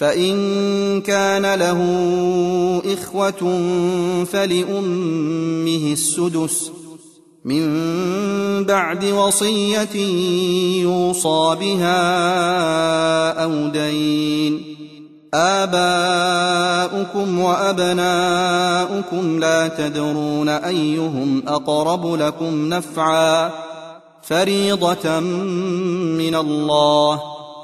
فإن كان له إخوة فلأمه السدس. من بعد وصية يوصى بها أو دين. آباؤكم وأبناؤكم لا تدرون أيهم أقرب لكم نفعا. فريضة من الله.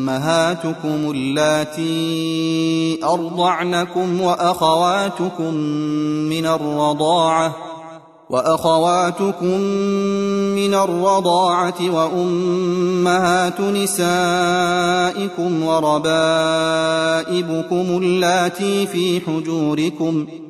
وأمهاتكم اللاتي أرضعنكم وأخواتكم من الرضاعة وأخواتكم من الرضاعة وأمهات نسائكم وربائبكم اللاتي في حجوركم ۖ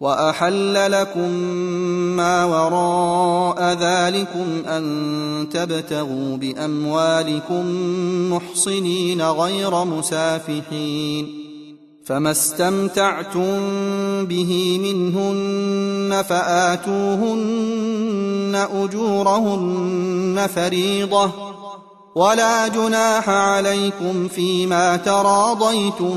وأحل لكم ما وراء ذلكم أن تبتغوا بأموالكم محصنين غير مسافحين فما استمتعتم به منهن فآتوهن أجورهن فريضة ولا جناح عليكم فيما تراضيتم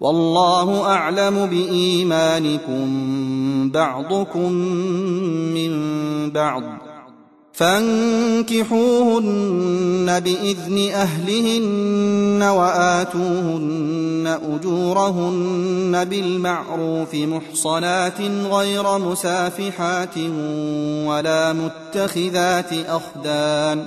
والله أعلم بإيمانكم بعضكم من بعض فانكحوهن بإذن أهلهن وآتوهن أجورهن بالمعروف محصنات غير مسافحات ولا متخذات أخدان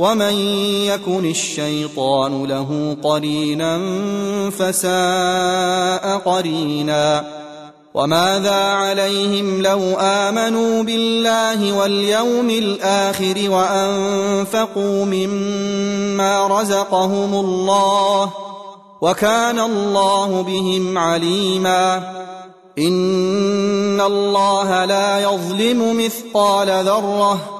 ومن يكن الشيطان له قرينا فساء قرينا وماذا عليهم لو امنوا بالله واليوم الآخر وانفقوا مما رزقهم الله وكان الله بهم عليما ان الله لا يظلم مثقال ذره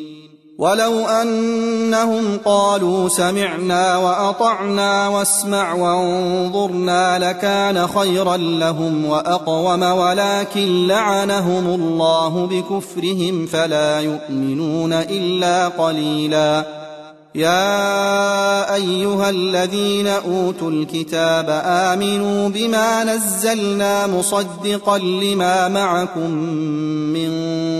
ولو أنهم قالوا سمعنا وأطعنا واسمع وانظرنا لكان خيرا لهم وأقوم ولكن لعنهم الله بكفرهم فلا يؤمنون إلا قليلاً. يا أيها الذين أوتوا الكتاب آمنوا بما نزلنا مصدقا لما معكم من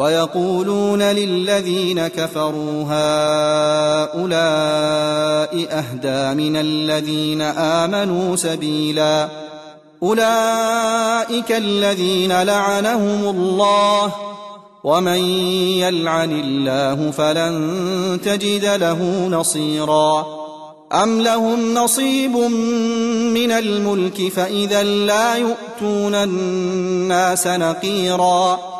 ويقولون للذين كفروا هؤلاء أهدى من الذين آمنوا سبيلا. أولئك الذين لعنهم الله. ومن يلعن الله فلن تجد له نصيرا. أم لهم نصيب من الملك فإذا لا يؤتون الناس نقيرا.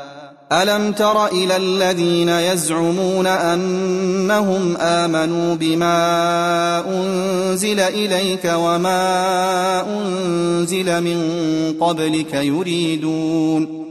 ألم تر إلى الذين يزعمون أنهم آمنوا بما أنزل إليك وما أنزل من قبلك يريدون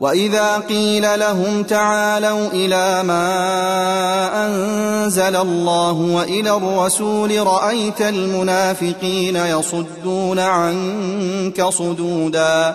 واذا قيل لهم تعالوا إلى ما انزل الله والى الرسول رايت المنافقين يصدون عنك صدودا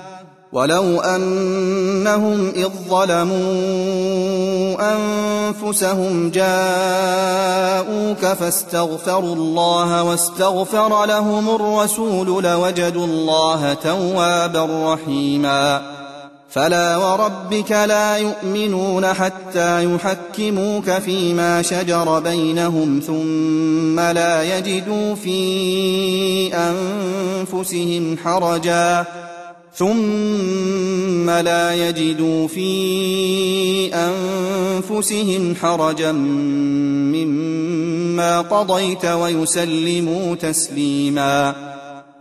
ولو أنهم إذ ظلموا أنفسهم جاءوك فاستغفروا الله واستغفر لهم الرسول لوجدوا الله توابا رحيما. فلا وربك لا يؤمنون حتى يحكموك فيما شجر بينهم ثم لا يجدوا في أنفسهم حرجا. ثم لا يجدوا في أنفسهم حرجا مما قضيت ويسلموا تسليما.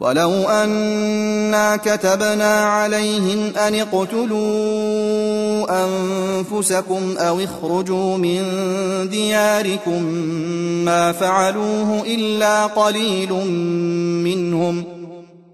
ولو أنا كتبنا عليهم أن اقتلوا أنفسكم أو اخرجوا من دياركم ما فعلوه إلا قليل منهم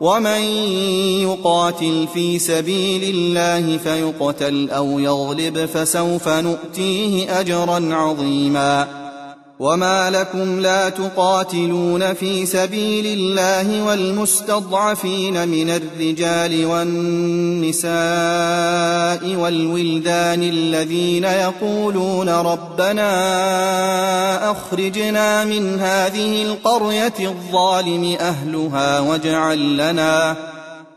ومن يقاتل في سبيل الله فيقتل أو يغلب فسوف نؤتيه أجرا عظيما. وما لكم لا تقاتلون في سبيل الله والمستضعفين من الرجال والنساء والولدان الذين يقولون ربنا اخرجنا من هذه القريه الظالم اهلها واجعل لنا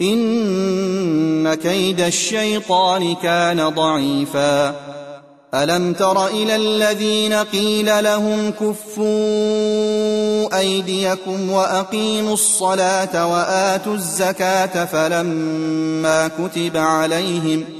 إن كيد الشيطان كان ضعيفا. ألم تر إلى الذين قيل لهم كفوا أيديكم وأقيموا الصلاة وآتوا الزكاة فلما كتب عليهم ۖ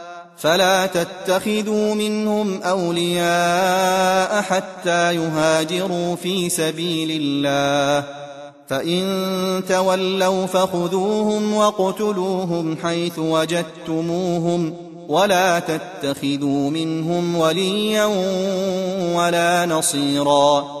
فلا تتخذوا منهم أولياء حتى يهاجروا في سبيل الله. فإن تولوا فخذوهم واقتلوهم حيث وجدتموهم ولا تتخذوا منهم وليا ولا نصيرا.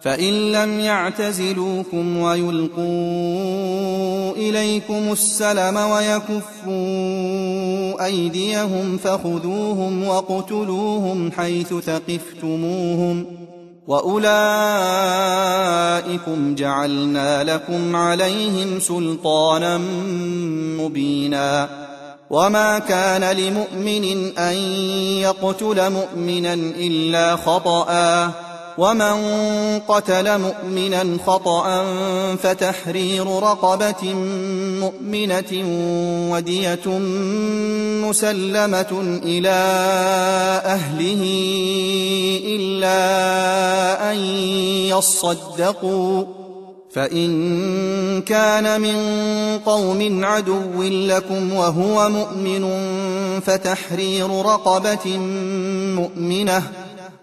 فإن لم يعتزلوكم ويلقوا إليكم السلم ويكفوا أيديهم فخذوهم واقتلوهم حيث ثقفتموهم وأولئكم جعلنا لكم عليهم سلطانا مبينا وما كان لمؤمن أن يقتل مؤمنا إلا خطأ ومن قتل مؤمنا خطا فتحرير رقبه مؤمنه وديه مسلمه إلى اهله الا ان يصدقوا فان كان من قوم عدو لكم وهو مؤمن فتحرير رقبه مؤمنه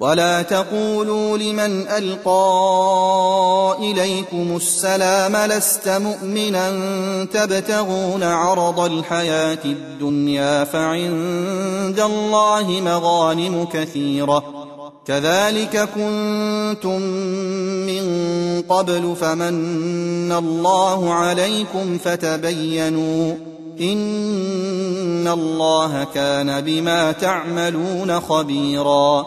ولا تقولوا لمن ألقى إليكم السلام لست مؤمنا تبتغون عرض الحياة الدنيا فعند الله مغانم كثيرة. كذلك كنتم من قبل فمن الله عليكم فتبينوا إن الله كان بما تعملون خبيرا.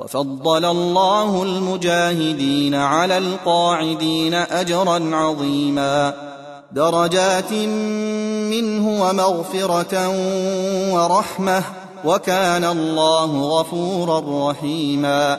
وفضل الله المجاهدين على القاعدين أجرا عظيما. درجات منه ومغفرة ورحمة وكان الله غفورا رحيما.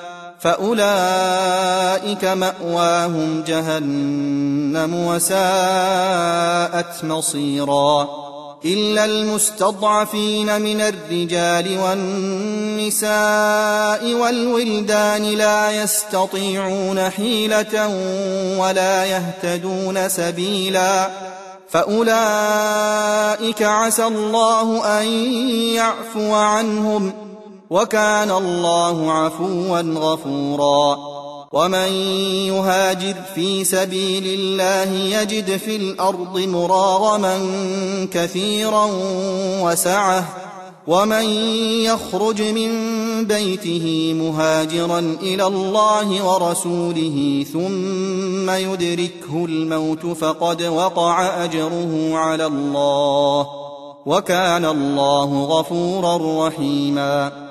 فأولئك مأواهم جهنم وساءت مصيرا إلا المستضعفين من الرجال والنساء والولدان لا يستطيعون حيلة ولا يهتدون سبيلا فأولئك عسى الله أن يعفو عنهم ۖ وكان الله عفوا غفورا. ومن يهاجر في سبيل الله يجد في الأرض مراغما كثيرا وسعة. ومن يخرج من بيته مهاجرا إلى الله ورسوله ثم يدركه الموت فقد وقع أجره على الله. وكان الله غفورا رحيما.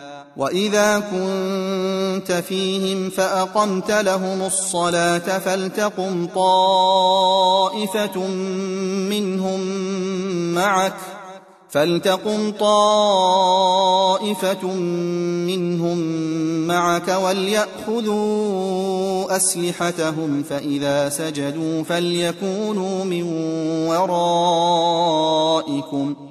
واذا كنت فيهم فاقمت لهم الصلاه فلتقم طائفه منهم معك فلتقم طائفة منهم معك وليأخذوا أسلحتهم فإذا سجدوا فليكونوا من ورائكم ۖ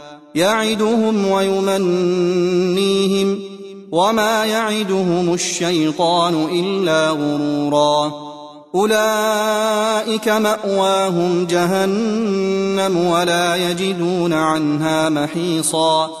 يعدهم ويمنيهم وما يعدهم الشيطان إلا غرورا. أولئك مأواهم جهنم ولا يجدون عنها محيصا.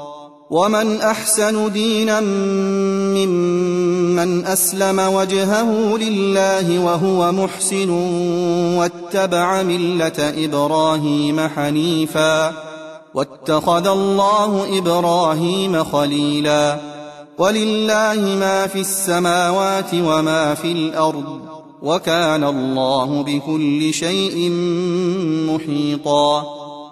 ومن احسن دينا ممن اسلم وجهه لله وهو محسن واتبع مله إبراهيم حنيفا واتخذ الله إبراهيم خليلا ولله ما في السماوات وما في الأرض وكان الله بكل شيء محيطا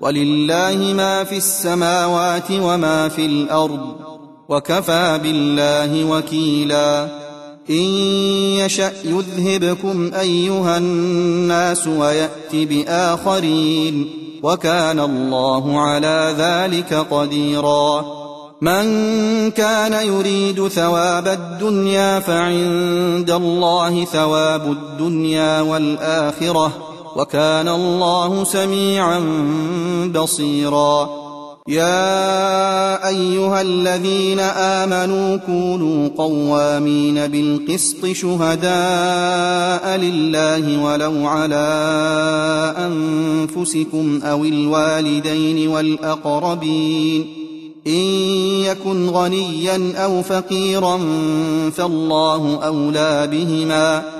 ولله ما في السماوات وما في الأرض وكفى بالله وكيلا. إن يشأ يذهبكم أيها الناس ويأت بآخرين وكان الله على ذلك قديرا. من كان يريد ثواب الدنيا فعند الله ثواب الدنيا والآخرة. وكان الله سميعا بصيرا. يا أيها الذين آمنوا كونوا قوامين بالقسط شهداء لله ولو على أنفسكم أو الوالدين والأقربين. إن يكن غنيا أو فقيرا فالله أولى بهما.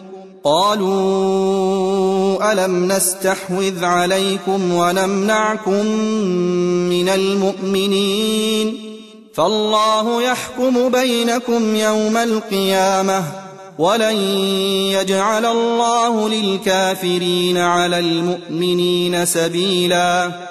قالوا ألم نستحوذ عليكم ونمنعكم من المؤمنين فالله يحكم بينكم يوم القيامة ولن يجعل الله للكافرين على المؤمنين سبيلاً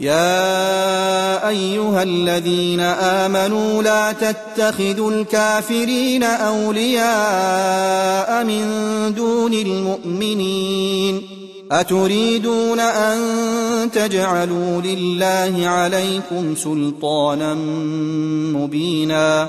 يا أيها الذين آمنوا لا تتخذوا الكافرين أولياء من دون المؤمنين أتريدون أن تجعلوا لله عليكم سلطانا مبينا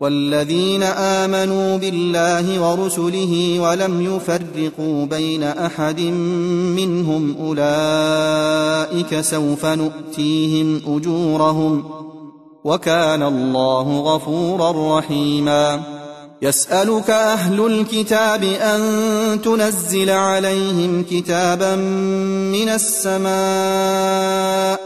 والذين آمنوا بالله ورسله ولم يفرقوا بين أحد منهم أولئك سوف نؤتيهم أجورهم وكان الله غفورا رحيما. يسألك أهل الكتاب أن تنزل عليهم كتابا من السماء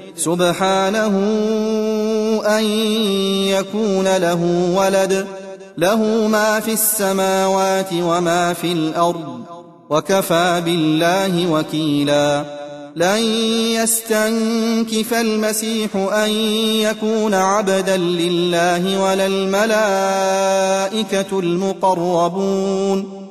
سبحانه أن يكون له ولد له ما في السماوات وما في الأرض وكفى بالله وكيلا. لن يستنكف المسيح أن يكون عبدا لله ولا الملائكة المقربون.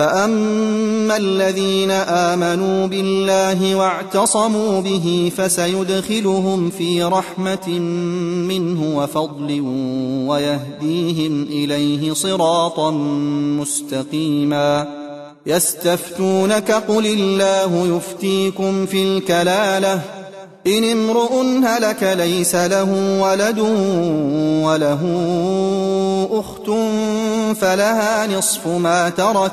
فاما الذين امنوا بالله واعتصموا به فسيدخلهم في رحمه منه وفضل ويهديهم اليه صراطا مستقيما يستفتونك قل الله يفتيكم في الكلاله ان امرؤ هلك ليس له ولد وله اخت فلها نصف ما ترك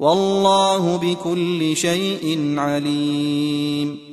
والله بكل شيء عليم.